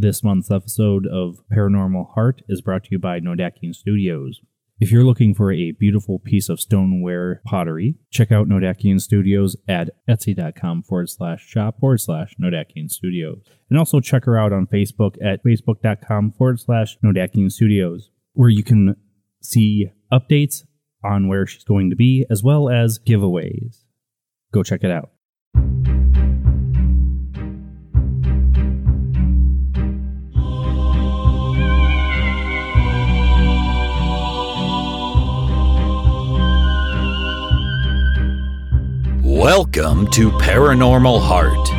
This month's episode of Paranormal Heart is brought to you by Nodakian Studios. If you're looking for a beautiful piece of stoneware pottery, check out Nodakian Studios at etsy.com forward slash shop forward slash Nodakian Studios. And also check her out on Facebook at facebook.com forward slash Nodakian Studios, where you can see updates on where she's going to be as well as giveaways. Go check it out. Welcome to Paranormal Heart,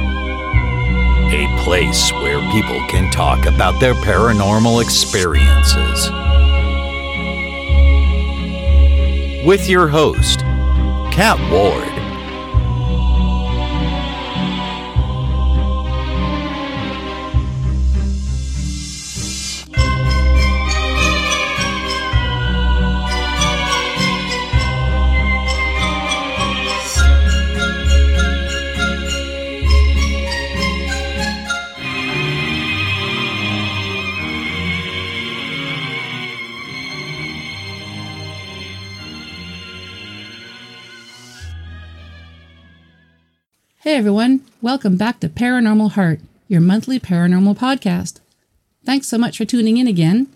a place where people can talk about their paranormal experiences. With your host, Kat Ward. Everyone, welcome back to Paranormal Heart, your monthly paranormal podcast. Thanks so much for tuning in again.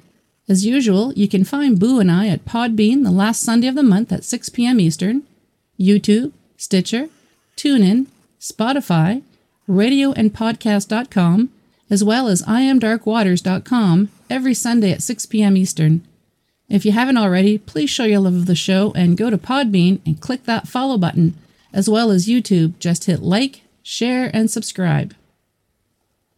As usual, you can find Boo and I at Podbean the last Sunday of the month at 6 p.m. Eastern, YouTube, Stitcher, TuneIn, Spotify, radioandpodcast.com, as well as iamdarkwaters.com every Sunday at 6 p.m. Eastern. If you haven't already, please show your love of the show and go to Podbean and click that follow button as well as YouTube, just hit like, share, and subscribe.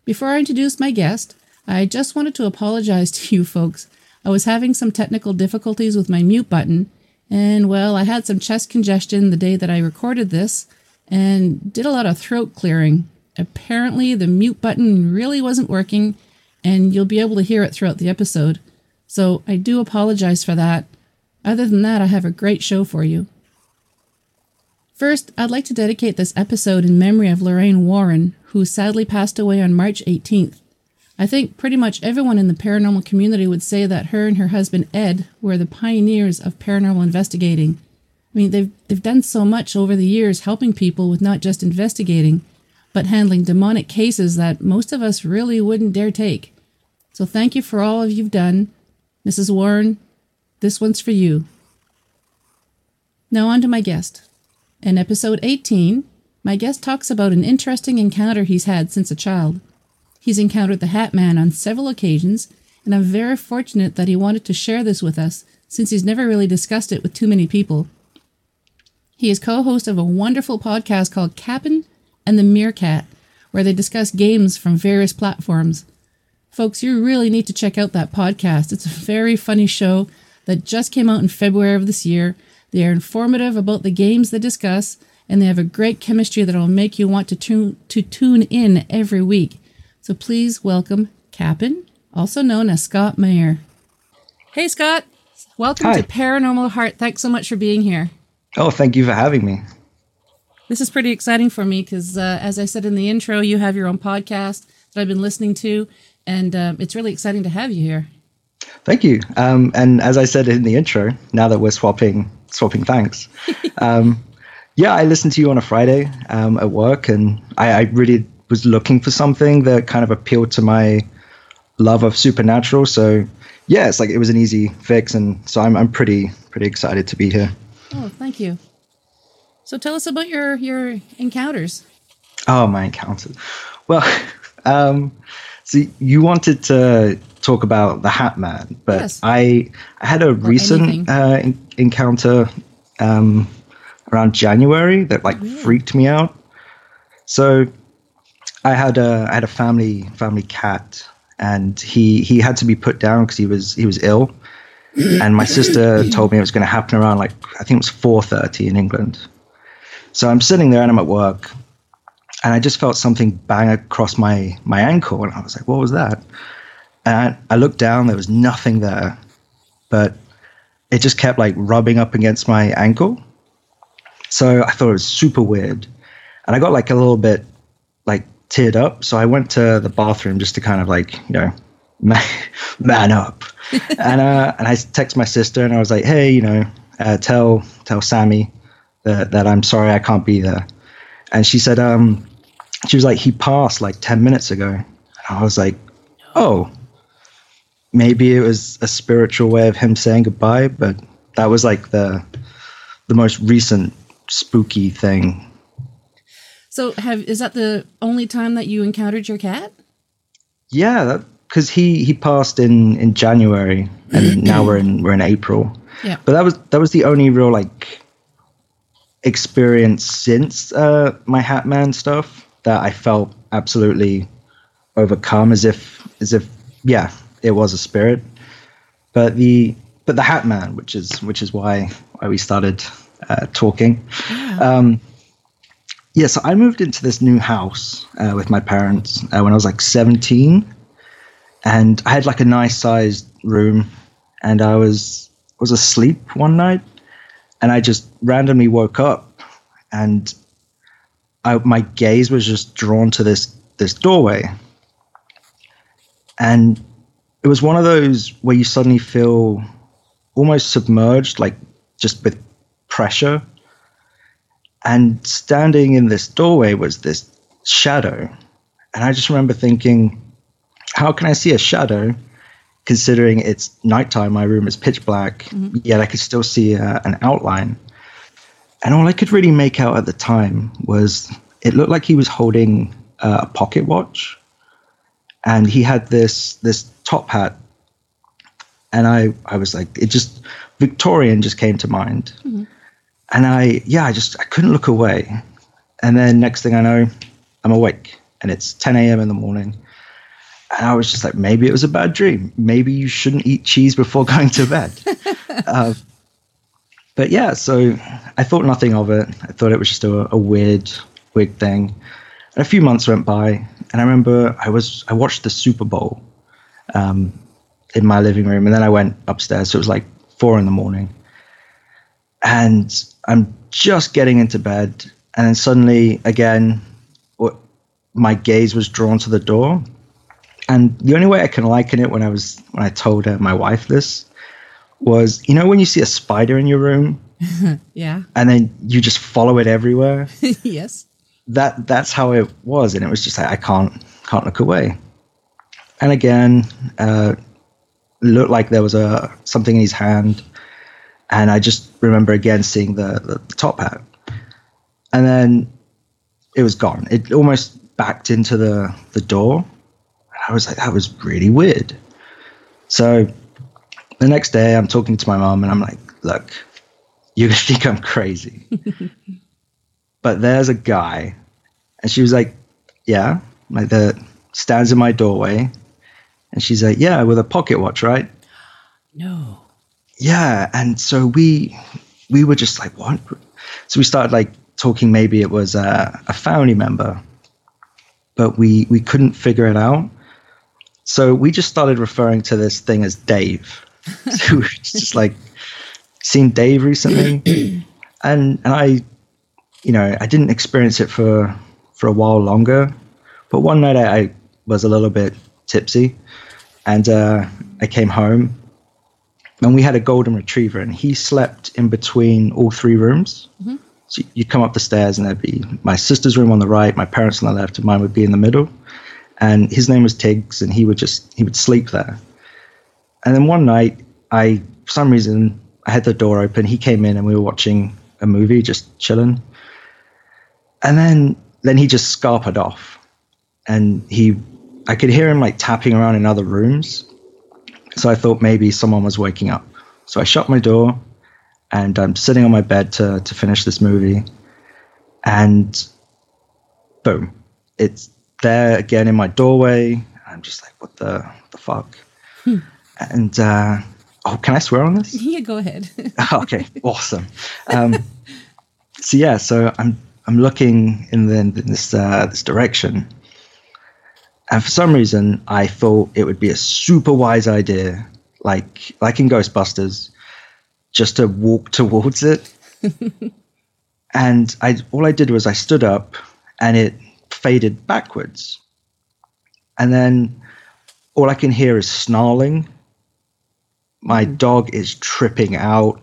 Before I introduce my guest, I just wanted to apologize to you folks. I was having some technical difficulties with my mute button, and well, I had some chest congestion the day that I recorded this and did a lot of throat clearing. Apparently, the mute button really wasn't working, and you'll be able to hear it throughout the episode. So I do apologize for that. Other than that, I have a great show for you. First, I'd like to dedicate this episode in memory of Lorraine Warren, who sadly passed away on March 18th. I think pretty much everyone in the paranormal community would say that her and her husband Ed were the pioneers of paranormal investigating. I mean, they've, they've done so much over the years helping people with not just investigating, but handling demonic cases that most of us really wouldn't dare take. So thank you for all of you've done. Mrs. Warren, this one's for you. Now on to my guest. In episode 18, my guest talks about an interesting encounter he's had since a child. He's encountered the Hat Man on several occasions, and I'm very fortunate that he wanted to share this with us since he's never really discussed it with too many people. He is co host of a wonderful podcast called Cap'n and the Meerkat, where they discuss games from various platforms. Folks, you really need to check out that podcast. It's a very funny show that just came out in February of this year they are informative about the games they discuss, and they have a great chemistry that will make you want to tune to tune in every week. So please welcome Cap'n, also known as Scott Mayer. Hey Scott, welcome Hi. to Paranormal Heart. Thanks so much for being here. Oh, thank you for having me. This is pretty exciting for me because, uh, as I said in the intro, you have your own podcast that I've been listening to, and uh, it's really exciting to have you here. Thank you. Um, and as I said in the intro, now that we're swapping swapping thanks, um, yeah, I listened to you on a Friday um, at work, and I, I really was looking for something that kind of appealed to my love of supernatural. So yeah, it's like it was an easy fix, and so I'm I'm pretty pretty excited to be here. Oh, thank you. So tell us about your your encounters. Oh, my encounters. Well, um, so you wanted to talk about the Hat Man, but Yes. I I had a recent uh, encounter um, around January that like Really? freaked me out. So I had a I had a family family cat, and he he had to be put down because he was he was ill. and my sister told me it was going to happen around like I think it was four thirty in England. So I'm sitting there and I'm at work, and I just felt something bang across my my ankle, and I was like, "What was that?" And I, I looked down, there was nothing there, but it just kept like rubbing up against my ankle. So I thought it was super weird, and I got like a little bit like teared up. So I went to the bathroom just to kind of like, you know, man, man up. and uh, and I text my sister and I was like, hey, you know, uh, tell tell Sammy that that I'm sorry I can't be there. And she said, um, she was like, he passed like ten minutes ago. And I was like, oh, maybe it was a spiritual way of him saying goodbye, but that was like the the most recent spooky thing. So, have is that the only time that you encountered your cat? Yeah, because he he passed in in January, and now we're in we're in April. Yeah. But that was that was the only real like experience since uh, my Hatman stuff that I felt absolutely overcome, as if as if yeah, it was a spirit. But the but the Hat Man, which is which is why why we started uh, talking. Um, yeah, so I moved into this new house uh, with my parents uh, when I was like 17, and I had like a nice sized room, and I was was asleep one night, and I just randomly woke up, and I, my gaze was just drawn to this this doorway, and it was one of those where you suddenly feel almost submerged, like just with pressure. And standing in this doorway was this shadow. And I just remember thinking, how can I see a shadow considering it's nighttime? My room is pitch black, yet I could still see uh, an outline. And all I could really make out at the time was it looked like he was holding uh, a pocket watch. And he had this this top hat. And I I was like it just Victorian just came to mind, and I yeah I just I couldn't look away, and then next thing I know, I'm awake and it's 10 a.m. in the morning, and I was just like maybe it was a bad dream, maybe you shouldn't eat cheese before going to bed, uh, but yeah so I thought nothing of it. I thought it was just a, a weird weird thing. And a few months went by, and I remember I was I watched the Super Bowl um, in my living room, and then I went upstairs. So it was like four in the morning, and I'm just getting into bed, and then suddenly again, what my gaze was drawn to the door, and the only way I can liken it when I was when I told uh, my wife this was, you know, when you see a spider in your room, Yeah. and then you just follow it everywhere. yes. That that's how it was, and it was just like I can't can't look away. And again, uh, looked like there was a something in his hand, and I just remember again seeing the, the, top hat, and then it was gone. It almost backed into the the door. and I was like, that was really weird. So the next day, I'm talking to my mom, and I'm like, look, gonna think I'm crazy but there's a guy and she was like yeah like the stands in my doorway and she's like yeah with a pocket watch right? No. yeah and so we we were just like what? So we started like talking maybe it was a, a family member but we we couldn't figure it out. So we just started referring to this thing as dave. So we just like seen dave recently. And and i you know i didn't experience it for for a while longer but one night i, I was a little bit tipsy and uh, i came home and we had a golden retriever and he slept in between all three rooms. So you'd come up the stairs and there'd be my sister's room on the right my parents on the left and mine would be in the middle. And his name was tiggs and he would just he would sleep there. And then one night i for some reason i had the door open he came in and we were watching a movie just chilling and then then he just scarpered off. And he i could hear him like tapping around in other rooms. So i thought maybe someone was waking up. So i shut my door and i'm sitting on my bed to to finish this movie. And boom it's there again in my doorway. I'm just like what the the fuck? And uh oh can i swear on this? Yeah, go ahead. okay, awesome. Um, so yeah, so I'm I'm looking in, the, in this uh, this direction, and for some reason I thought it would be a super wise idea, like like in Ghostbusters, just to walk towards it. and I all I did was I stood up, and it faded backwards. And then all I can hear is snarling. My dog is tripping out.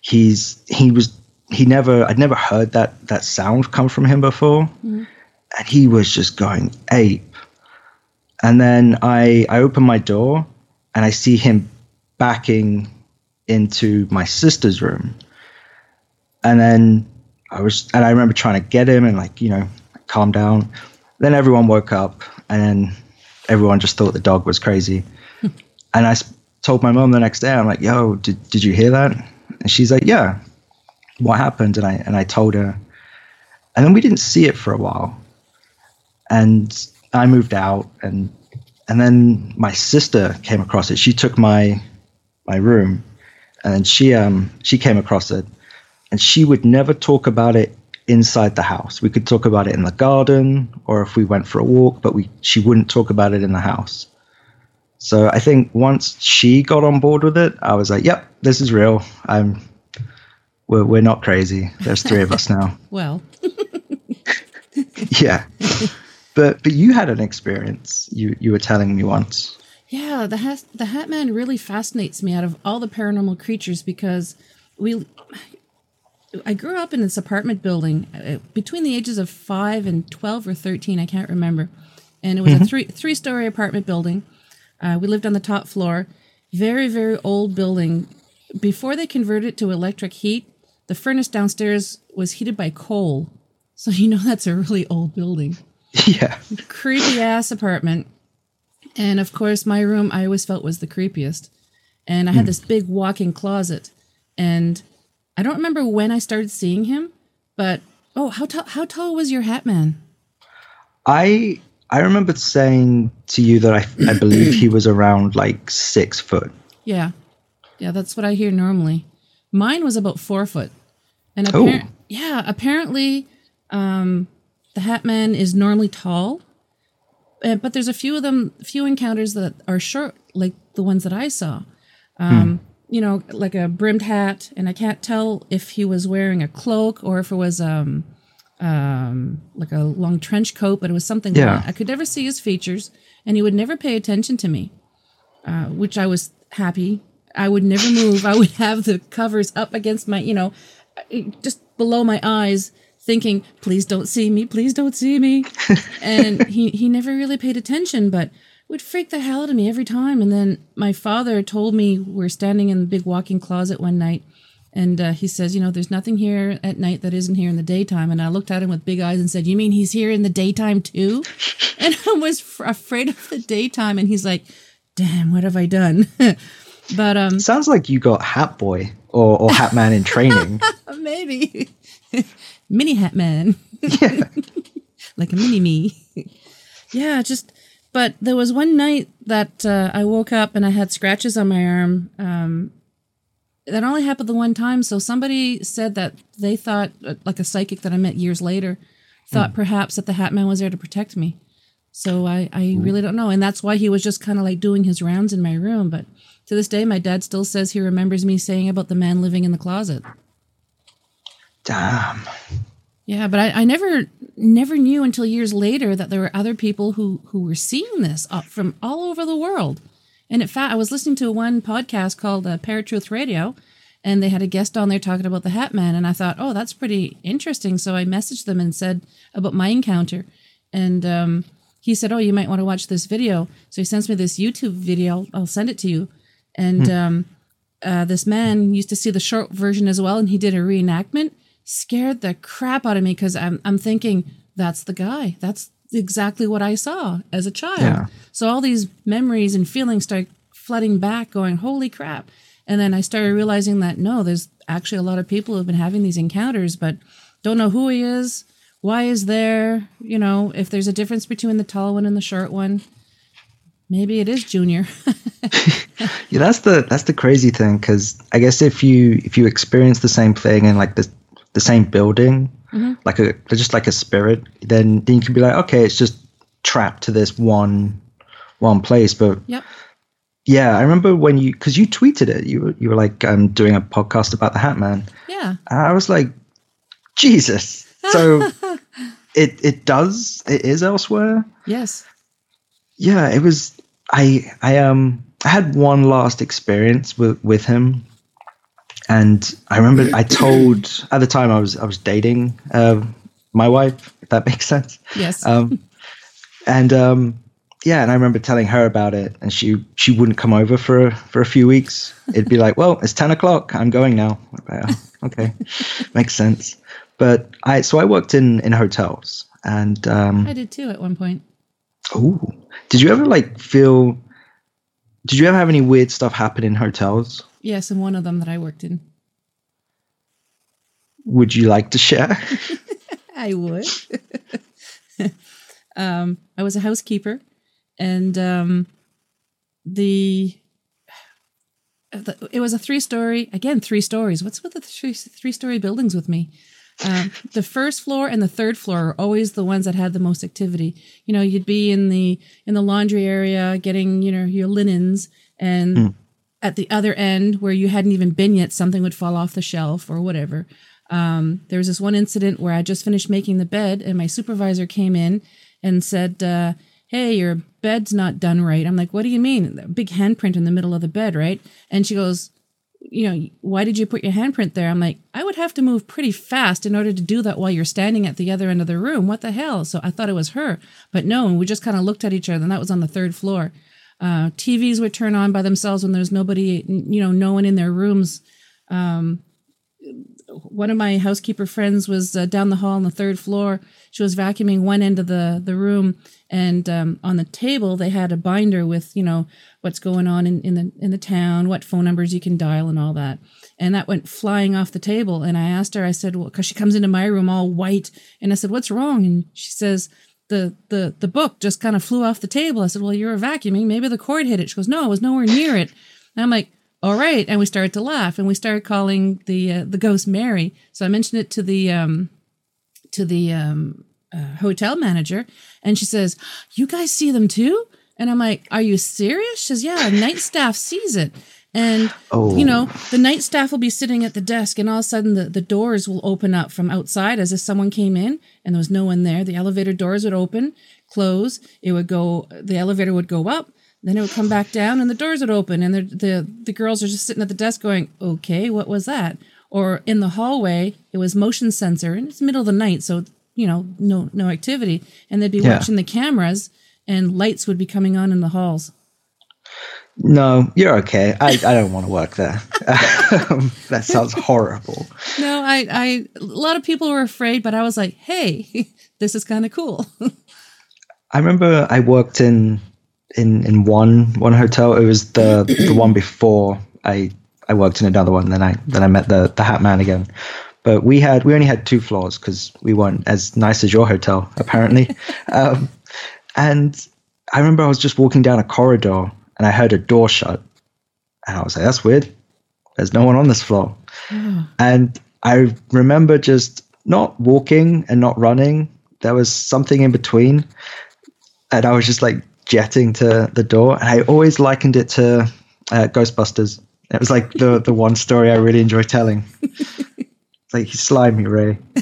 He's he was he never I'd never heard that that sound come from him before. Mm. And he was just going ape. And then I I open my door and I see him backing into my sister's room. And then I was and I remember trying to get him and like, you know, calm down. Then everyone woke up and then everyone just thought the dog was crazy. and I told my mom the next day, I'm like, yo, did, did you hear that? And she's like, yeah. What happened? And I and I told her. And then we didn't see it for a while. And I moved out and and then my sister came across it. She took my my room and she um she came across it and she would never talk about it inside the house. We could talk about it in the garden or if we went for a walk, but we she wouldn't talk about it in the house. So I think once she got on board with it, I was like, "Yep, this is real. I'm we're we're not crazy. There's three of us now." Well, yeah. But but you had an experience. You you were telling me once. yeah, the hat the Hat Man really fascinates me out of all the paranormal creatures because we. I grew up in this apartment building uh, between the ages of five and twelve or thirteen. I can't remember, and it was a three three story apartment building. Uh, we lived on the top floor. Very very old building. Before they converted it to electric heat, the furnace downstairs was heated by coal. So you know that's a really old building yeah. creepy ass apartment. And of course, my room I always felt was the creepiest. And I had hmm. this big walk-in closet, and I don't remember when I started seeing him, but oh, how tall? How tall was your hat man? I I remember saying to you that I I believe he was around like six foot. Yeah, yeah, that's what I hear normally. Mine was about four foot, and Oh. yeah, apparently, um, the hat man is normally tall, uh, but there's a few of them, few encounters that are short, like the ones that I saw. Um, You know, like a brimmed hat, and I can't tell if he was wearing a cloak or if it was um, um, like a long trench coat, but it was something. Yeah. I could never see his features, and he would never pay attention to me uh, which I was happy. I would never move. I would have the covers up against my, you know, just below my eyes, thinking, "Please don't see me. Please don't see me." and he he never really paid attention, but would freak the hell out of me every time. And then my father told me we're standing in the big walk-in closet one night. And uh, he says, you know, there's nothing here at night that isn't here in the daytime. And I looked at him with big eyes and said, you mean he's here in the daytime too? and I was f- afraid of the daytime. And he's like, damn, what have I done? but um, Sounds like you got Hat Boy or, or Hat Man in training. maybe mini hat man, Yeah, like a mini me. yeah, just. But there was one night that uh, I woke up and I had scratches on my arm. Um, that only happened the one time. So somebody said that they thought, uh, like a psychic that I met years later, thought perhaps that the Hat Man was there to protect me. So I, I really don't know. And that's why he was just kind of like doing his rounds in my room. But to this day, my dad still says he remembers me saying about the man living in the closet. Damn. Yeah, but I, I never never knew until years later that there were other people who who were seeing this from all over the world. And in fact, I was listening to one podcast called uh, Paratruth Radio, and they had a guest on there talking about the Hat Man, and I thought, oh, that's pretty interesting. So I messaged them and said about my encounter, and um, he said, oh, you might want to watch this video. So he sends me this YouTube video. I'll send it to you, and um, uh, this man used to see the short version as well, and he did a reenactment. Scared the crap out of me because I'm I'm thinking that's the guy. That's exactly what I saw as a child. Yeah. So all these memories and feelings start flooding back, going, "Holy crap!" And then I started realizing that no, there's actually a lot of people who've been having these encounters, but don't know who he is, why is there, you know, if there's a difference between the tall one and the short one. Maybe it is Junior. Yeah, that's the that's the crazy thing because I guess if you if you experience the same thing in like the the same building, like a just like a spirit, then then you can be like, okay, it's just trapped to this one one place. But yep. yeah, I remember when you because you tweeted it, you were you were like um, doing a podcast about the Hat Man. Yeah. And I was like, Jesus. So it it does. It is elsewhere. Yes. Yeah, it was. I I um I had one last experience with with him, and I remember I told at the time I was I was dating uh, my wife. If that makes sense. Yes. Um, and um, yeah, and I remember telling her about it, and she she wouldn't come over for for a few weeks. It'd be like, well, it's ten o'clock. I'm going now. "Oh, okay, makes sense. But I so I worked in in hotels, and um, I did too at one point. Ooh. Did you ever like feel did you ever have any weird stuff happen in hotels? Yes, and one of them that I worked in. Would you like to share? I would. um, I was a housekeeper, and um, the, the it was a three story again three stories. What's with the three three story buildings with me? Um, the first floor and the third floor are always the ones that had the most activity. You know, you'd be in the in the laundry area getting you know your linens, and at the other end where you hadn't even been yet, something would fall off the shelf or whatever. Um, there was this one incident where I just finished making the bed, and my supervisor came in and said, uh, "Hey, your bed's not done right." I'm like, "What do you mean? A big handprint in the middle of the bed, right?" And she goes, "You know, why did you put your handprint there?" I'm like, "I would have to move pretty fast in order to do that while you're standing at the other end of the room. What the hell?" So I thought it was her, but no. And we just kind of looked at each other, and that was on the third floor. Uh, TVs would turn on by themselves when there's nobody, you know, no one in their rooms one of my housekeeper friends was uh, down the hall on the third floor. She was vacuuming one end of the the room, and um, on the table they had a binder with you know what's going on in, in the in the town, what phone numbers you can dial, and all that. And that went flying off the table. And I asked her, I said, well, because she comes into my room all white, and I said, what's wrong? And she says. The, the the book just kind of flew off the table. I said, "Well, you were vacuuming. Maybe the cord hit it." She goes, "No, it was nowhere near it." And I'm like, all right and we started to laugh and we started calling the uh, the ghost mary so i mentioned it to the um to the um uh, hotel manager and she says you guys see them too and i'm like are you serious she says yeah night staff sees it and Oh. you know the night staff will be sitting at the desk and all of a sudden the, the doors will open up from outside as if someone came in and there was no one there the elevator doors would open close it would go the elevator would go up then it would come back down and the doors would open and the, the, the girls are just sitting at the desk going, okay, what was that? Or in the hallway, it was motion sensor and it's the middle of the night. So, you know, no, no activity. And they'd be Yeah. watching the cameras and lights would be coming on in the halls. No, you're okay. I, I don't want to work there. That sounds horrible. No, I, I, a lot of people were afraid, but I was like, hey, this is kind of cool. I remember I worked in in in one one hotel. It was the the one before I I worked in another one. Then I then I met the the Hat Man again. But we had we only had two floors because we weren't as nice as your hotel apparently. um, and I remember I was just walking down a corridor and I heard a door shut, and I was like, "That's weird. There's no one on this floor." And I remember just not walking and not running. There was something in between and I was just like jetting to the door. And I always likened it to uh, Ghostbusters. It was like the the one story I really enjoy telling. Like he's slimy Ray,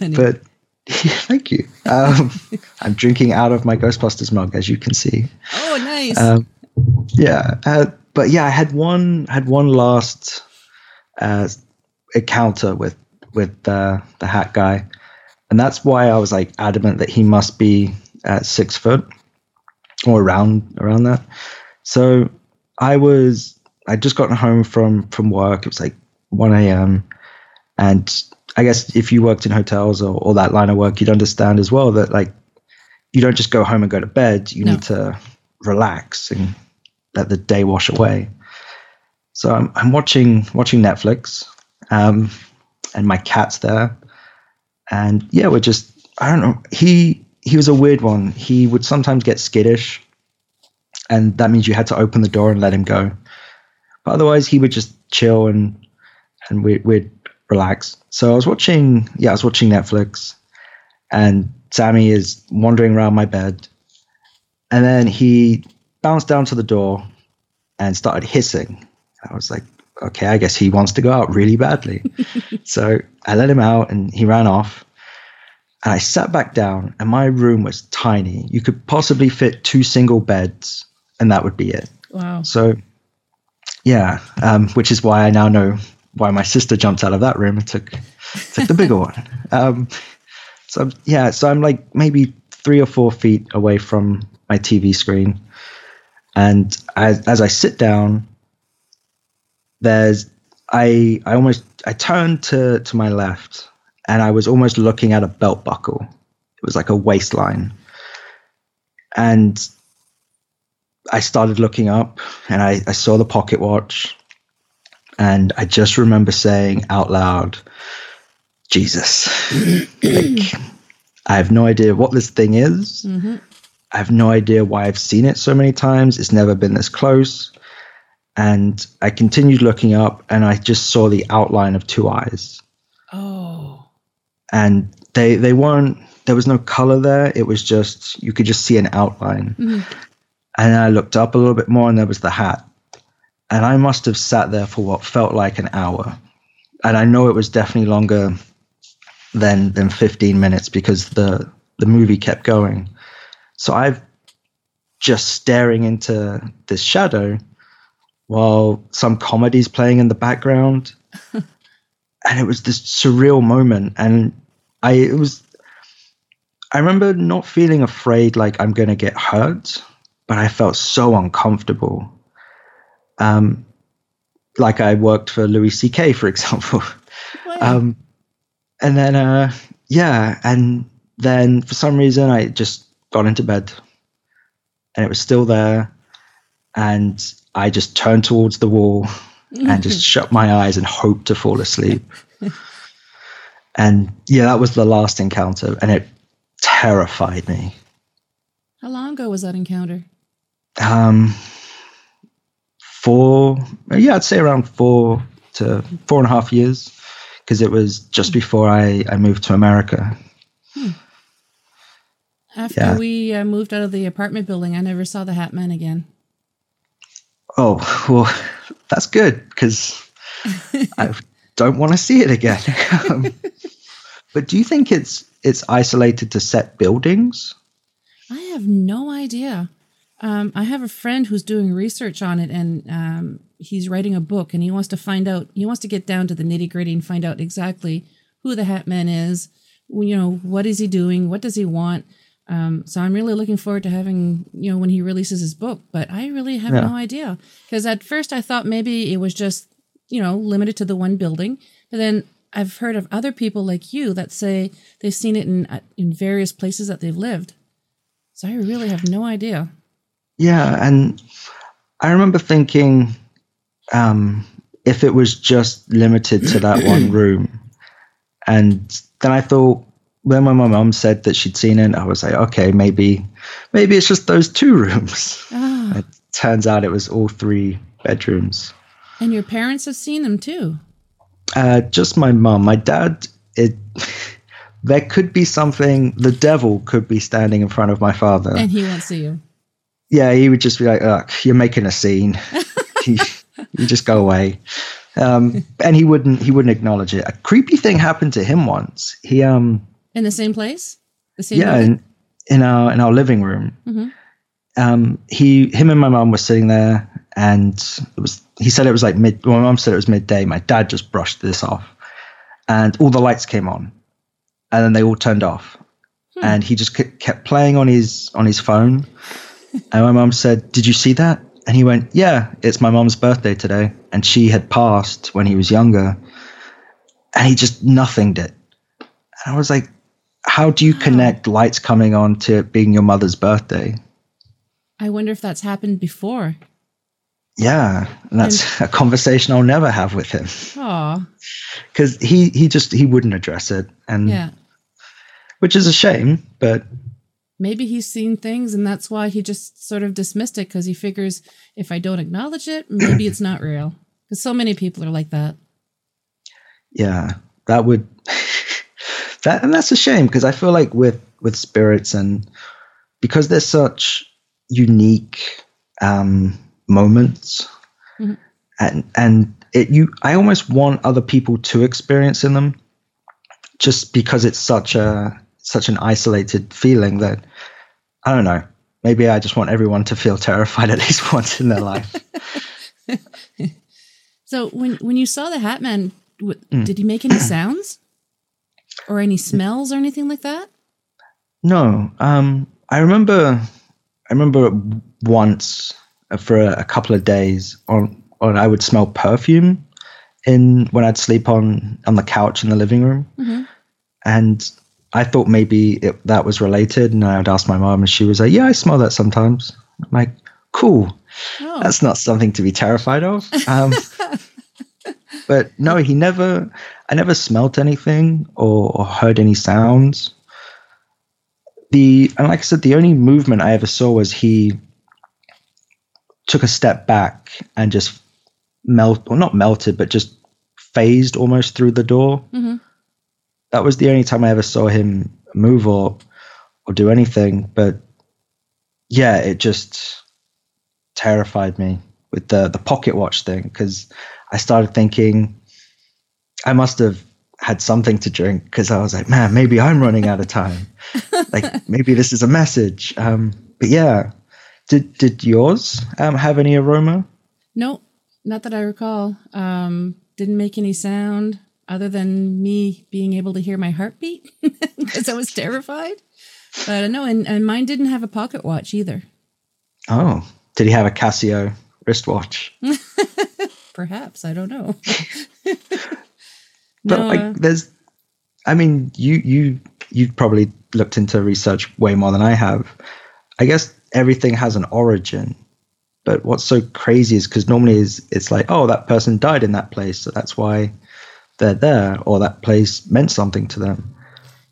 but thank you. Um, I'm drinking out of my Ghostbusters mug, as you can see. oh, nice. Um, yeah, uh, but yeah, I had one had one last uh, encounter with with uh, the hat guy, and that's why I was like adamant that he must be at six foot or around around that. So I was I just gotten home from from work. It was like one a.m. and I guess if you worked in hotels or, or that line of work, you'd understand as well that like you don't just go home and go to bed. You No. need to relax and let the day wash away. So I'm I'm watching watching Netflix, um, and my cat's there, and yeah, we're just I don't know. He he was a weird one. He would sometimes get skittish, and that means you had to open the door and let him go. But otherwise, he would just chill and and we, we'd relax. So I was watching, yeah, I was watching Netflix, and Sammy is wandering around my bed, and then he bounced down to the door and started hissing. I was like, okay, I guess he wants to go out really badly. so I let him out and he ran off. And I sat back down, and my room was tiny. You could possibly fit two single beds, and that would be it. Wow. So, yeah, um, which is why I now know why my sister jumped out of that room and took took the bigger one. Um, so yeah, so I'm like maybe three or four feet away from my TV screen, and as as I sit down, there's I I almost I turned to to my left, and I was almost looking at a belt buckle. It was like a waistline, and I started looking up, and I, I saw the pocket watch, and I just remember saying out loud, "Jesus." like, I have no idea what this thing is. Mm-hmm. I have no idea why I've seen it so many times. It's never been this close. And I continued looking up and I just saw the outline of two eyes. Oh. And they they weren't there was no color there. It was just you could just see an outline. Mm-hmm. And then I looked up a little bit more and there was the hat. And I must have sat there for what felt like an hour. And I know it was definitely longer than than 15 minutes because the the movie kept going. So I've just staring into this shadow while some comedy's playing in the background. and it was this surreal moment and I it was I remember not feeling afraid like I'm going to get hurt, but I felt so uncomfortable. Um like I worked for Louis CK for example. Um, and then, uh, yeah, and then for some reason I just got into bed, and it was still there, and I just turned towards the wall and just shut my eyes and hoped to fall asleep. and yeah, that was the last encounter, and it terrified me. How long ago was that encounter? Um, four, yeah, I'd say around four to four and a half years, because it was just before I, I moved to America. After Yeah. we uh, moved out of the apartment building, I never saw the Hat Man again. Oh, well, that's good because I don't want to see it again. um, but do you think it's it's isolated to set buildings? I have no idea. Um, I have a friend who's doing research on it, and um, he's writing a book, and he wants to find out. He wants to get down to the nitty gritty and find out exactly who the Hat Man is. You know, what is he doing? What does he want? Um, so I'm really looking forward to having you know when he releases his book. But I really have Yeah. no idea because at first I thought maybe it was just you know limited to the one building, but then I've heard of other people like you that say they've seen it in in various places that they've lived. So I really have no idea. Yeah, and I remember thinking, um, if it was just limited to that one room, and then I thought, then when my mum said that she'd seen it, I was like, okay, maybe, maybe it's just those two rooms. Ah, It turns out it was all three bedrooms. and your parents have seen them too. Uh, just my mum. My dad, it. There could be something. The devil could be standing in front of my father. And he won't see you. Yeah, he would just be like, Ugh, "You're making a scene. you, you just go away." Um, and he wouldn't. He wouldn't acknowledge it. A creepy thing happened to him once. He um In the same place? The same yeah in, in our in our living room. Mhm. Um, he him and my mom were sitting there, and it was. He said it was like mid. Well, my mom said it was midday. My dad just brushed this off, and all the lights came on, and then they all turned off, and he just kept playing on his on his phone. and my mum said, "Did you see that?" And he went, "Yeah, it's my mum's birthday today, and she had passed when he was younger." And he just nothinged it. And I was like, how do you connect lights coming on to it being your mother's birthday? I wonder if that's happened before. Yeah, and that's a conversation I'll never have with him Aw, because he he just he wouldn't address it, and yeah. which is a shame. But Maybe he's seen things and that's why he just sort of dismissed it because he figures if I don't acknowledge it, maybe it's not real. Because so many people are like that. yeah, that would that and that's a shame because I feel like with with spirits and because they're such unique um, moments, Mhm. and and it you I almost want other people to experience in them, just because it's such a such an isolated feeling that I don't know. Maybe I just want everyone to feel terrified at least once in their life. So when when you saw the Hat Man, w- did he make any sounds or any smells or anything like that? No, um, I remember. I remember once uh, for a, a couple of days on, on I would smell perfume in when I'd sleep on on the couch in the living room, and I thought maybe it, that was related. And I'd ask my mom, and she was like, "Yeah, I smell that sometimes." I'm like, "Cool, Oh, that's not something to be terrified of." Um, but no, he never. I never smelt anything or, or heard any sounds. The and like I said, the only movement I ever saw was he took a step back and just melt, or not melted, but just phased almost through the door. Mhm. That was the only time I ever saw him move or or do anything. But yeah, it just terrified me with the the pocket watch thing because I started thinking I must have had something to drink because I was like, man, maybe I'm running out of time. like maybe this is a message. Um, but yeah, did did yours um, have any aroma? no, not that I recall. Um, didn't make any sound other than me being able to hear my heartbeat because I was terrified. But uh, no, and, and mine didn't have a pocket watch either. Oh, did he have a Casio wristwatch? Perhaps I don't know. But no, like, uh, there's, I mean, you you you've probably looked into research way more than I have. I guess everything has an origin, but what's so crazy is because normally is it's like, oh, that person died in that place, so that's why they're there, or that place meant something to them.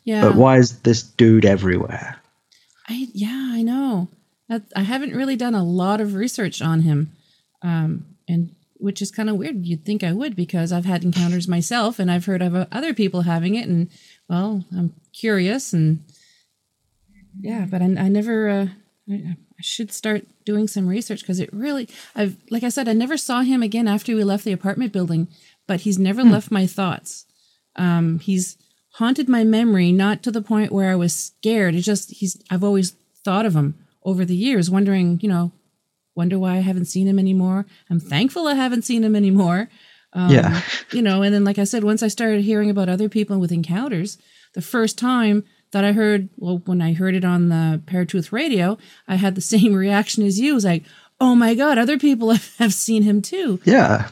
yeah. But why is this dude everywhere? I yeah, I know. That, I haven't really done a lot of research on him, um, and which is kind of weird. You'd think I would because I've had encounters myself, and I've heard of uh, other people having it, and well, I'm curious, and yeah, but I, I never. Uh, I, I should start doing some research because it really. I've like I said, I never saw him again after we left the apartment building, but he's never left my thoughts. Um, he's haunted my memory, not to the point where I was scared. It's just he's I've always thought of him over the years, wondering, you know, wonder why I haven't seen him anymore. I'm thankful I haven't seen him anymore. Um, Yeah. You know, and then like I said, once I started hearing about other people with encounters, the first time that I heard, well, when I heard it on the Paratruth radio, I had the same reaction as you. It was like, oh my God, other people have, have seen him too. Yeah,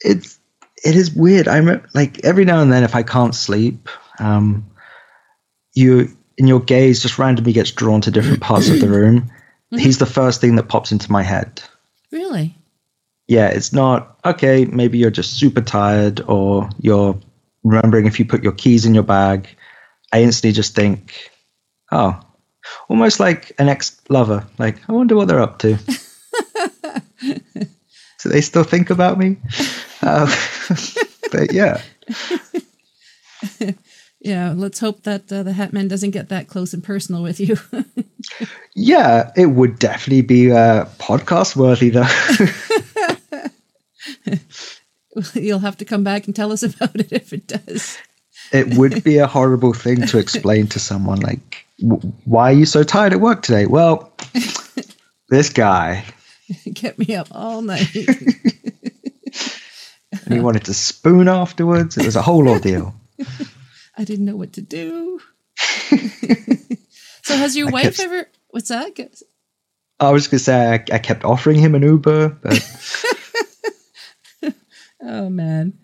it's it is weird. I remember, like every now and then, if I can't sleep, um, you in your gaze just randomly gets drawn to different parts of the room. He's the first thing that pops into my head. Really? Yeah, it's not okay. Maybe you're just super tired, or you're remembering if you put your keys in your bag. I instantly just think, oh, almost like an ex-lover. Like, I wonder what they're up to. Do they still think about me? Um, but yeah, Yeah, let's hope that uh, the Hatman doesn't get that close and personal with you. yeah, it would definitely be uh, podcast worthy though. You'll have to come back and tell us about it if it does. it would be a horrible thing to explain to someone. Like, why are you so tired at work today? Well, this guy, Kept me up all night. And he wanted to spoon afterwards. It was a whole ordeal. I didn't know what to do. so, has your I wife kept- ever? What's that? I was going to say I, I kept offering him an Uber, but Oh man.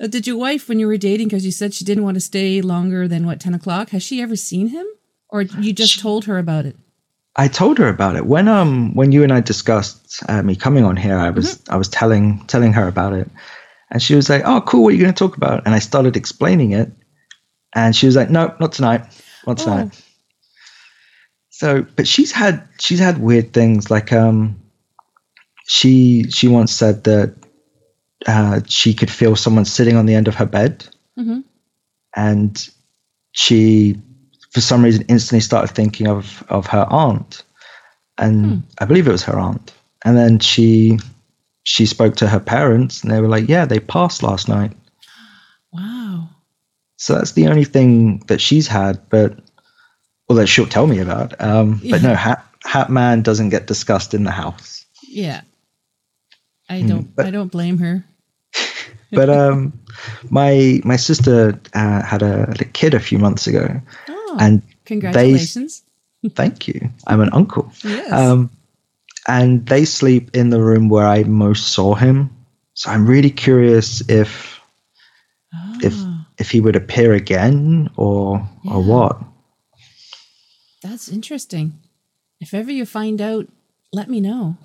Uh, did your wife, when you were dating, because you said she didn't want to stay longer than what ten o'clock? Has she ever seen him, or you just told her about it? I told her about it when um when you and I discussed uh, me coming on here. I was I was telling telling her about it, and she was like, "Oh, cool. What are you going to talk about?" And I started explaining it, and she was like, "No, not tonight. Not tonight." Oh. So, but she's had she's had weird things like um she she once said that uh, she could feel someone sitting on the end of her bed, Mhm. and she for some reason instantly started thinking of of her aunt, and I believe it was her aunt, and then she she spoke to her parents and they were like, yeah, they passed last night. Wow. So that's the only thing that she's had, but well, that she'll tell me about. Um, But no, Hat, Hat Man doesn't get discussed in the house. Yeah. I don't. but- I don't blame her. But um, my my sister uh, had a, had a kid a few months ago, Oh, and congratulations. thank you. I'm an uncle. yes. Um, and they sleep in the room where I most saw him. So I'm really curious if if Ah, if he would appear again or or what. that's interesting. If ever you find out, let me know.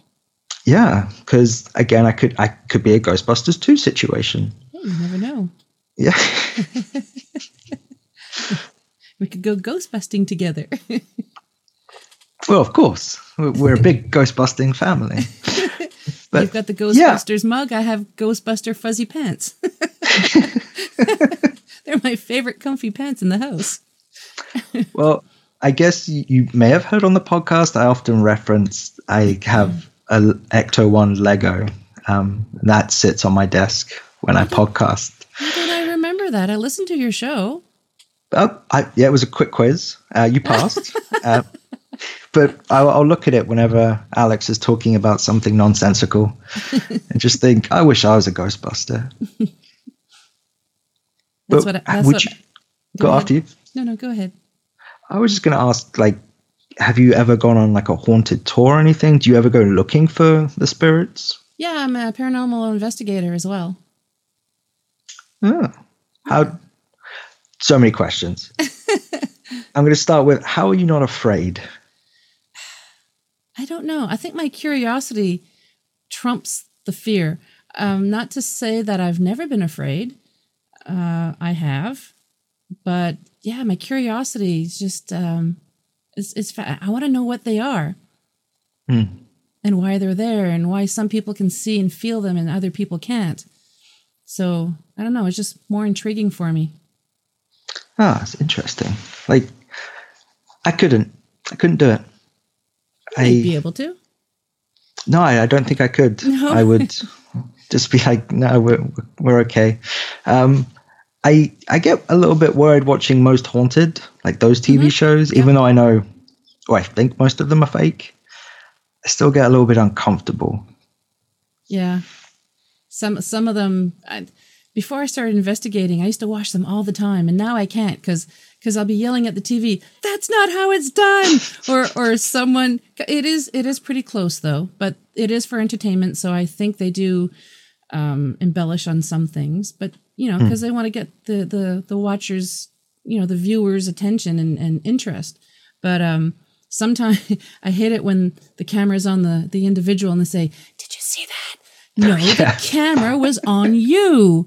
Yeah, because again, I could I could be a Ghostbusters two situation. You never know. Yeah, We could go ghost busting together. well, of course, We're- a big Ghostbusting family. But You've got the yeah. Ghostbusters mug. I have Ghostbuster fuzzy pants. They're my favorite comfy pants in the house. Well, I guess you, may have heard on the podcast. I often reference I have a Ecto One Lego um, that sits on my desk when I podcast. How did I remember that? I listened to your show. Oh, I, yeah, it was a quick quiz. Uh, you passed. uh, but I'll, I'll look at it whenever Alex is talking about something nonsensical and just think, I wish I was a Ghostbuster. That's But what. I, that's would what. you go go after you? No, no, go ahead. I was just going to ask, like, have you ever gone on like a haunted tour or anything? Do you ever go looking for the spirits? Yeah, I'm a paranormal investigator as well. Oh, how? So many questions. I'm going to start with how are you not afraid? I don't know. I think my curiosity trumps the fear. Um, not to say that I've never been afraid. Uh, I have, but yeah, my curiosity is just um, it's, it's fa- I want to know what they are, Hmm. and why they're there, and why some people can see and feel them and other people can't. So I don't know. It's just more intriguing for me. Ah, it's interesting. Like, I couldn't, I couldn't do it. I'd be able to. no, I, I don't think I could. No. I would just be like, no, we're we're okay. Um, I I get a little bit worried watching Most Haunted, like those TV Mm-hmm. shows, even though I know, or I think most of them are fake. I still get a little bit uncomfortable. Yeah. Some some of them I, before I started investigating, I used to watch them all the time and now I can't cuz cuz I'll be yelling at the TV, "That's not how it's done." or or someone it is it is pretty close though, but it is for entertainment, so I think they do um embellish on some things, but you know, cuz they want to get the the the watchers, you know, the viewers attention and and interest. But um sometimes I hate it when the camera's on the the individual and they say, "Did you see that?" No, the camera was on you.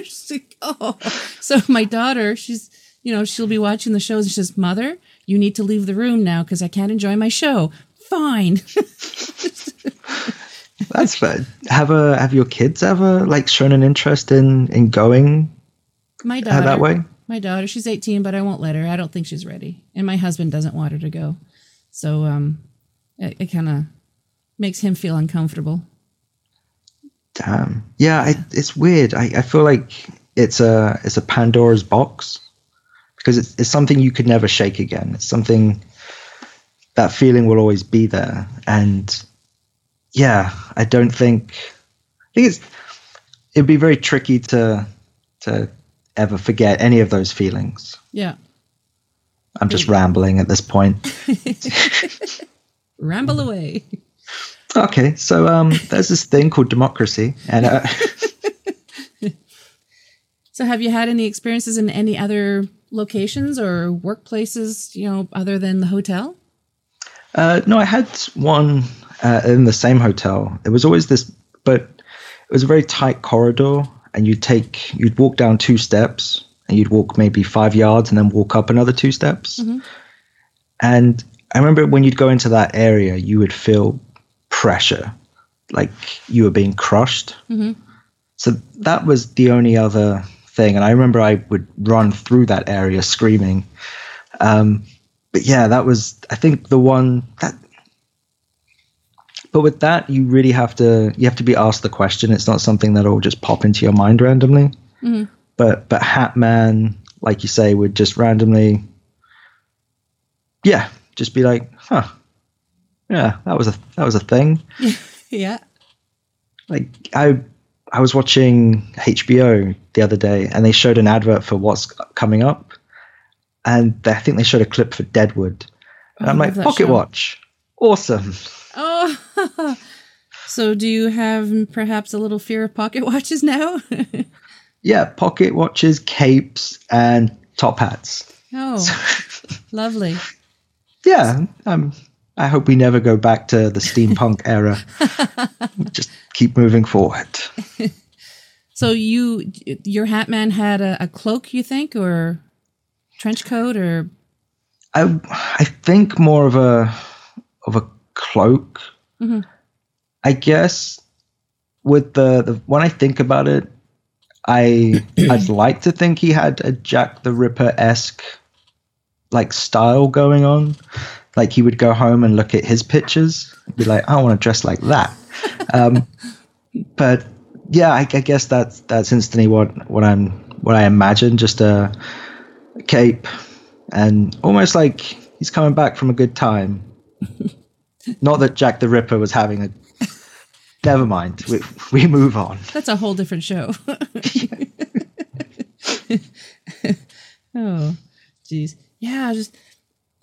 Like, oh. So my daughter, she's, you know, she'll be watching the shows and she says, Mother, you need to leave the room now because I can't enjoy my show. Fine. That's fair. Have a have your kids ever like shown an interest in in going My uh, daughter. that way? My daughter, she's 18, but I won't let her. I don't think she's ready. And my husband doesn't want her to go. So um it, it kind of makes him feel uncomfortable. Damn. Yeah, I, it's weird. I, I feel like it's a it's a Pandora's box because it's it's something you could never shake again. It's something that feeling will always be there. And yeah, I don't think I think it's it'd be very tricky to to ever forget any of those feelings. Yeah. I'm just rambling at this point. Ramble away. Okay, so um, there's this thing called democracy, and uh, So have you had any experiences in any other locations or workplaces, you know, other than the hotel? Uh, no, I had one uh, in the same hotel. It was always this, but it was a very tight corridor, and you'd take, you'd walk down two steps, and you'd walk maybe five yards, and then walk up another two steps. And I remember when you'd go into that area, you would feel pressure, like you were being crushed. So that was the only other thing, and I remember I would run through that area screaming. Um, but yeah, that was I think the one that but with that, you really have to you have to be asked the question. It's not something that'll just pop into your mind randomly. But but Hatman, like you say, would just randomly, yeah, just be like, huh, yeah, that was a that was a thing. Yeah. like I I was watching HBO the other day and they showed an advert for what's coming up, and they, I think they showed a clip for Deadwood, and Oh, I'm like Pocket show. Watch, awesome. Oh. so do you have perhaps a little fear of pocket watches now? Yeah, pocket watches, capes, and top hats. oh, lovely. Yeah, um, I hope we never go back to the steampunk era. Just keep moving forward. So you, your hat man had a, a cloak, you think, or trench coat, or I I think more of a of a cloak. Mm-hmm. I guess with the, the when I think about it, I I'd like to think he had a Jack the Ripper esque like style going on. Like he would go home and look at his pictures, be like, I don't want to dress like that. Um, but yeah, I, I guess that's that's instantly what what I'm what I imagine. Just a cape and almost like he's coming back from a good time. Not that Jack the Ripper was having a. Never mind. We, we move on. that's a whole different show. oh, jeez. Yeah, just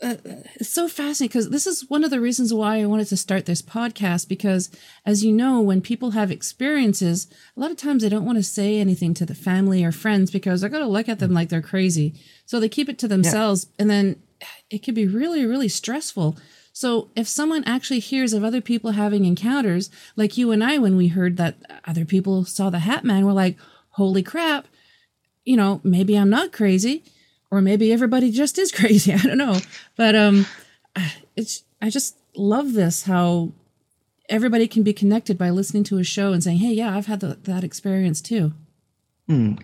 uh, it's so fascinating because this is one of the reasons why I wanted to start this podcast because, as you know, when people have experiences, a lot of times they don't want to say anything to the family or friends because they're going to look at them like they're crazy. So they keep it to themselves, and then it can be really, really stressful. So if someone actually hears of other people having encounters, like you and I, when we heard that other people saw the Hat Man, we're like, "Holy crap!" You know, maybe I'm not crazy or maybe everybody just is crazy. I don't know. But um it's I just love this how everybody can be connected by listening to a show and saying, "Hey, yeah, I've had the, that experience too."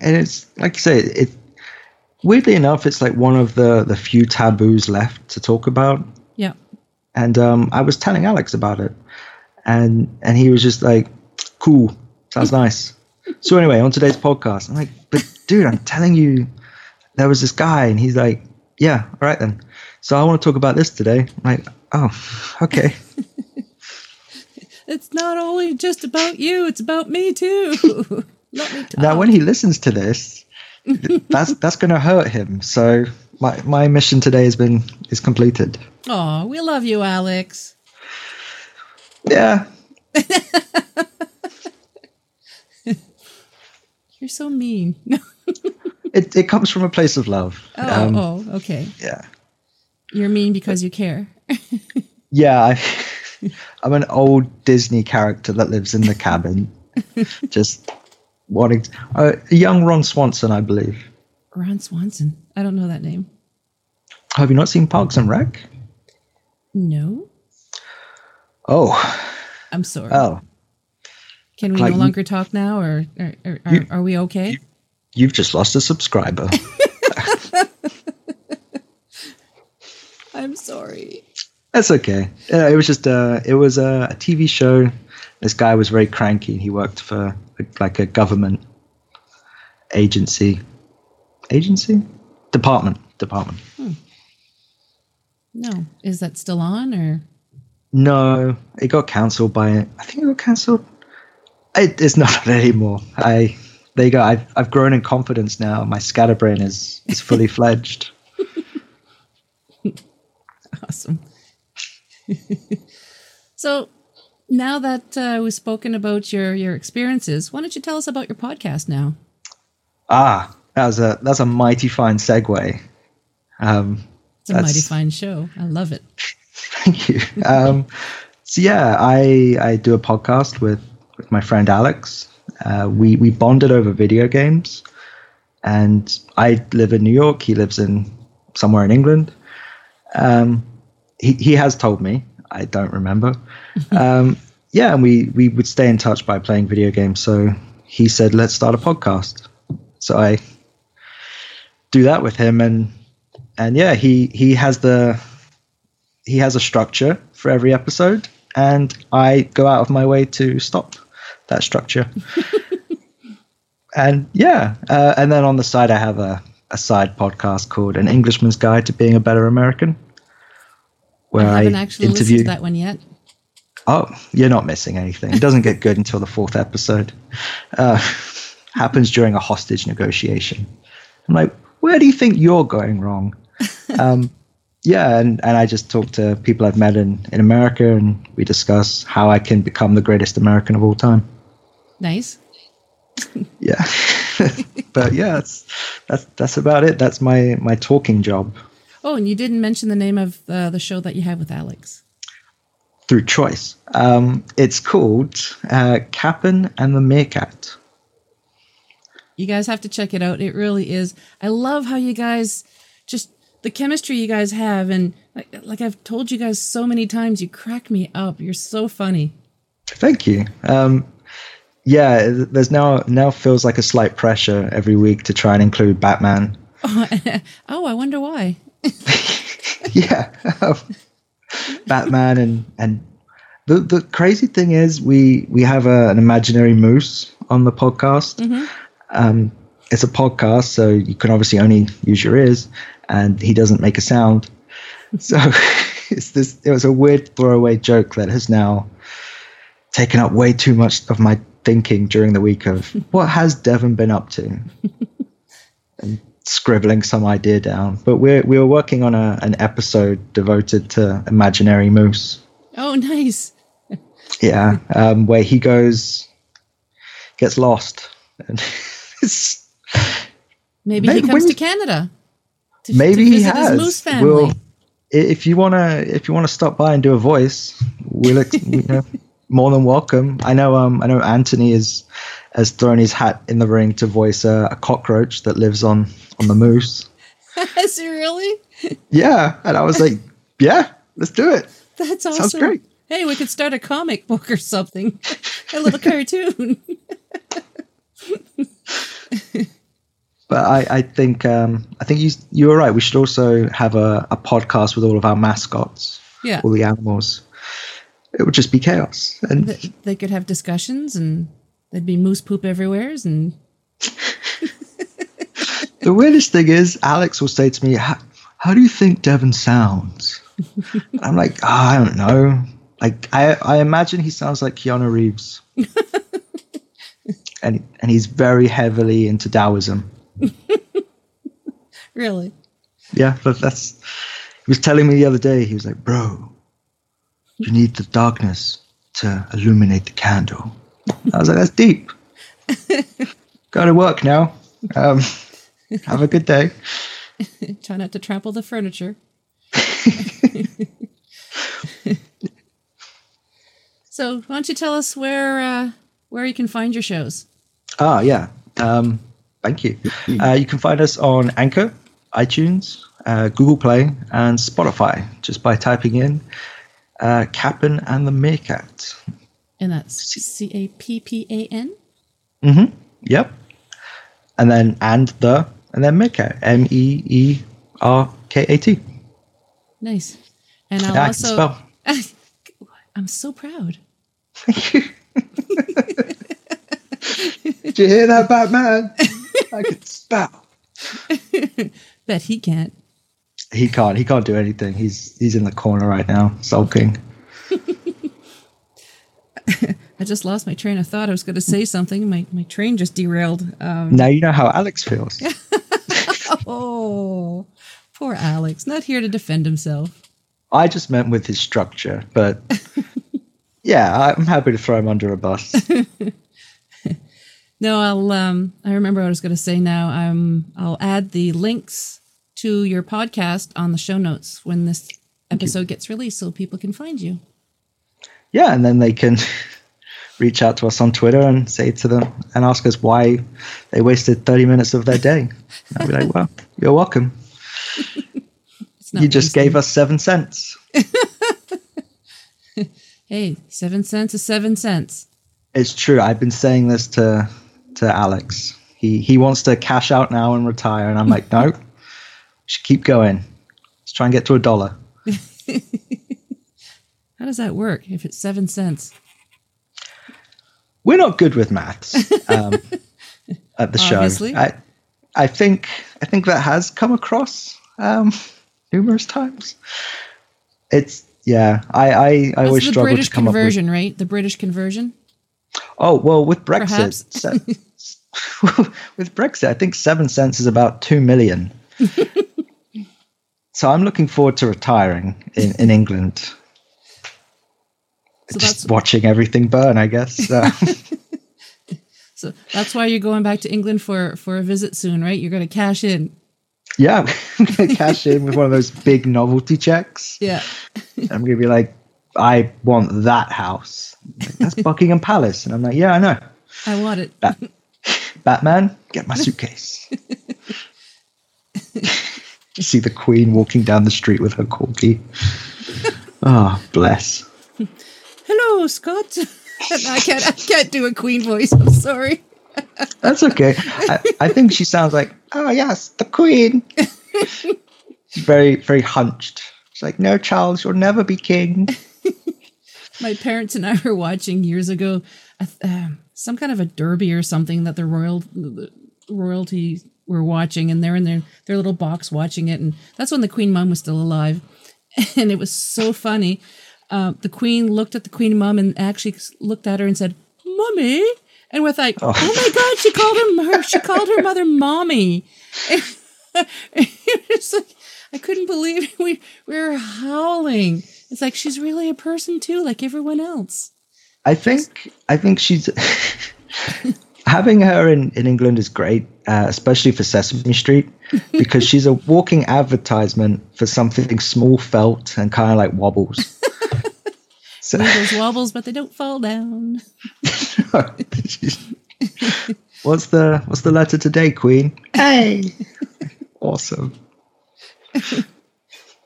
And it's like you say, it weirdly enough, it's like one of the the few taboos left to talk about. Yeah. And um, I was telling Alex about it, and and he was just like, "Cool, sounds nice." So anyway, on today's podcast, I'm like, "But dude, I'm telling you, there was this guy, and he's like, yeah, all right then." So I want to talk about this today. I'm like, oh, okay. It's not only just about you, it's about me too. Let me talk. Now, when he listens to this, that's that's going to hurt him. So my my mission today has been is completed. Oh, we love you, Alex. Yeah, You're so mean. It it comes from a place of love. oh, Um, oh, okay. Yeah, You're mean because you care. yeah. I, I'm an old Disney character that lives in the cabin, just wanting uh, a young Ron Swanson, I believe. Ron Swanson. I don't know that name. Have you not seen Parks and Rec? No. Oh, I'm sorry. oh, Can we like no longer talk now, or, or, or are we okay? You've just lost a subscriber. I'm sorry. That's okay. It was just uh, it was a, a TV show. This guy was very cranky. He worked for like a government agency, agency, department, department. No, is that still on or? No, it got cancelled by. I think it got cancelled. It, it's not anymore. I there you go. I've I've grown in confidence now. My scatterbrain is is fully fledged. Awesome. so now that uh, we've spoken about your your experiences, why don't you tell us about your podcast now? Ah, that was a that's a mighty fine segue. Um, It's a mighty fine show. I love it. Thank you. Um, so yeah, I I do a podcast with with my friend Alex. Uh, we we bonded over video games, and I live in New York. He lives in somewhere in England. Um, he he has told me. I don't remember. um, yeah, and we we would stay in touch by playing video games. So he said, "Let's start a podcast." So I do that with him, and and yeah, he he has the he has a structure for every episode. and I go out of my way to stop that structure. and yeah, uh, and then on the side, I have a, a side podcast called An Englishman's Guide to Being a Better American, where I I, haven't actually interview. listened to that one yet. Oh, you're not missing anything. It doesn't get good until the fourth episode. Uh, happens during a hostage negotiation. I'm like, where do you think you're going wrong? um, yeah, and, and I just talk to people I've met in, in America and we discuss how I can become the greatest American of all time. Nice. Yeah. but yeah, that's, that's that's about it. That's my my talking job Oh, and you didn't mention the name of uh, the show that you have with Alex. through choice. Um, it's called uh, Cap'n and the Meerkat. You guys have to check it out. It really is. I love how you guys just the chemistry you guys have, and like, like I've told you guys so many times, you crack me up. You're so funny. Thank you. Um, yeah, there's now now feels like a slight pressure every week to try and include Batman. Oh, I wonder why. yeah, Batman and and the the crazy thing is we we have a, an imaginary moose on the podcast. Um, it's a podcast, so you can obviously only use your ears, and he doesn't make a sound. So it's this. It was a weird throwaway joke that has now taken up way too much of my thinking during the week of what has Devon been up to, and scribbling some idea down. But we're we were working on a, an episode devoted to imaginary moose. Oh, nice. Yeah, um, where he goes, gets lost, and Maybe, Maybe he comes to Canada. To, maybe to he has. his moose family. We'll- if you wanna if you wanna stop by and do a voice, we'll you know, more than welcome. I know um I know Anthony is has thrown his hat in the ring to voice a, a cockroach that lives on on the moose. Is he really? Yeah, and I was like, yeah, let's do it. That's awesome. Sounds great. Hey, we could start a comic book or something. a little cartoon. But I, I think um, I think you you were right. We should also have a, a podcast with all of our mascots, yeah. all the animals. It would just be chaos. And Th- They could have discussions and there'd be moose poop everywhere and the weirdest thing is, Alex will say to me, "How, how do you think Devon sounds?" And I'm like, "Oh, I don't know. Like I I imagine he sounds like Keanu Reeves, and and he's very heavily into Taoism. really. Yeah, but that's. He was telling me the other day. He was like, "Bro, you need the darkness to illuminate the candle." I was like, "That's deep." Got to work now. Um, have a good day. Try not to trample the furniture. so why don't you tell us where uh, where you can find your shows? Ah, yeah. Um, thank you. Uh, you can find us on Anchor, iTunes, uh, Google Play, and Spotify just by typing in uh, Cap'n and the Meerkat. And that's C A P P A N. Mm-hmm. Yep. And then and the and then Meerkat. M E E R K A T. Nice. And I'll Yeah, I can also spell. I'm so proud. Thank you. Did you hear that, Batman? I can spell. Bet he can't. He can't. He can't do anything. He's he's in the corner right now, sulking. I just lost my train of thought. I was going to say something. My my train just derailed. Um, Now you know how Alex feels. oh, poor Alex. Not here to defend himself. I just meant with his structure, but yeah, I'm happy to throw him under a bus. No, I'll. Um, I remember what I was going to say. Now, um, I'll add the links to your podcast on the show notes when this episode gets released, so people can find you. yeah, and then they can reach out to us on Twitter and say to them and ask us why they wasted 30 minutes of their day. And I'll be like, well, you're welcome. You just gave us seven cents. Hey, seven cents is seven cents. It's true. I've been saying this to to Alex. He he wants to cash out now and retire, and I'm like, no, should keep going. Let's try and get to a dollar. How does that work if it's seven cents? We're not good with maths um, at the Obviously. show. I, I think I think that has come across um, numerous times. It's yeah. I I, I That's always the struggle British to come conversion, right? The British conversion. Oh well, with Brexit, se- with Brexit, I think seven cents is about two million. So I'm looking forward to retiring in, in England. So Just watching everything burn, I guess. Uh, so that's why you're going back to England for for a visit soon, right? You're going to cash in. yeah, I'm gonna cash in with one of those big novelty checks. Yeah. I'm gonna be like, I want that house. Like, That's Buckingham Palace, and I'm like, yeah, I know. I want it. Bat- Batman, get my suitcase. You see the Queen walking down the street with her corgi. Oh, bless. Hello, Scott. I can't. I can't do a Queen voice. I'm sorry. That's okay. I, I think she sounds like, oh yes, the Queen. She's very, very hunched. She's like, no, Charles, you'll never be king. My parents and I were watching years ago um, some kind of a derby or something that the royal the royalty were watching, and they're in their their little box watching it, and that's when the Queen Mum was still alive, and it was so funny. Uh, the Queen looked at the Queen Mum and actually looked at her and said, "Mummy," and with like, "Oh, my God," she called her, her she called her mother "mommy." it's like I couldn't believe we we were howling. It's like she's really a person too, like everyone else. I think I think she's having her in, in England is great, uh, especially for Sesame Street, because she's a walking advertisement for something small felt and kind of like wobbles. So, There's wobbles, but they don't fall down. what's the what's the letter today, Queen? Hey, awesome.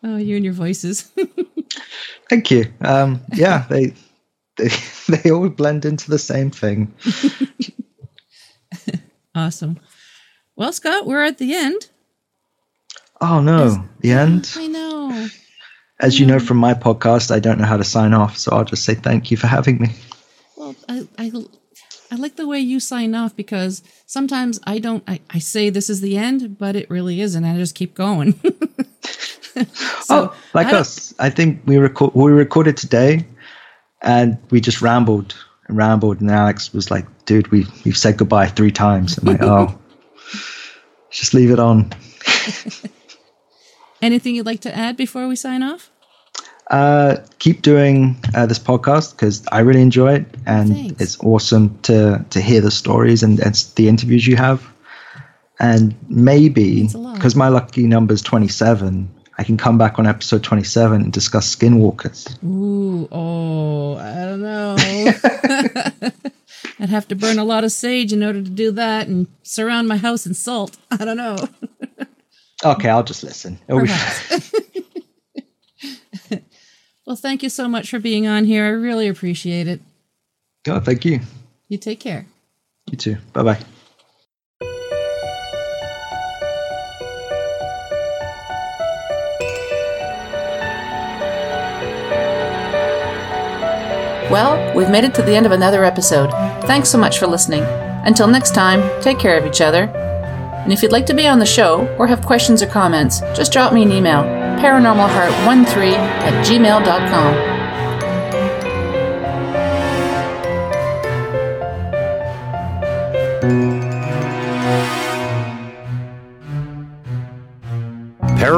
Oh, you and your voices. Thank you. Um, yeah, they they they all blend into the same thing. awesome. Well, Scott, we're at the end. Oh no, the end. I know. As you know from my podcast, I don't know how to sign off, so I'll just say thank you for having me. Well, I, I, I like the way you sign off because sometimes I don't, I, I say this is the end, but it really isn't. I just keep going. So, oh, like I us. I think we record we recorded today, and we just rambled and rambled, and Alex was like, "Dude, we we've said goodbye three times." I'm like, "Oh, just leave it on." Anything you'd like to add before we sign off? Uh, keep doing uh, this podcast because I really enjoy it, and Thanks. it's awesome to to hear the stories and, and the interviews you have. And maybe Means a lot. because my lucky number is 27, I can come back on episode 27 and discuss skinwalkers. Ooh, oh, I don't know. I'd have to burn a lot of sage in order to do that and surround my house in salt. I don't know. Okay, I'll just listen. Well, thank you so much for being on here. I really appreciate it. oh, thank you. You take care. You too. Bye bye. Well, we've made it to the end of another episode. Thanks so much for listening. Until next time, take care of each other. And if you'd like to be on the show or have questions or comments, just drop me an email paranormalheart13 at gmail.com.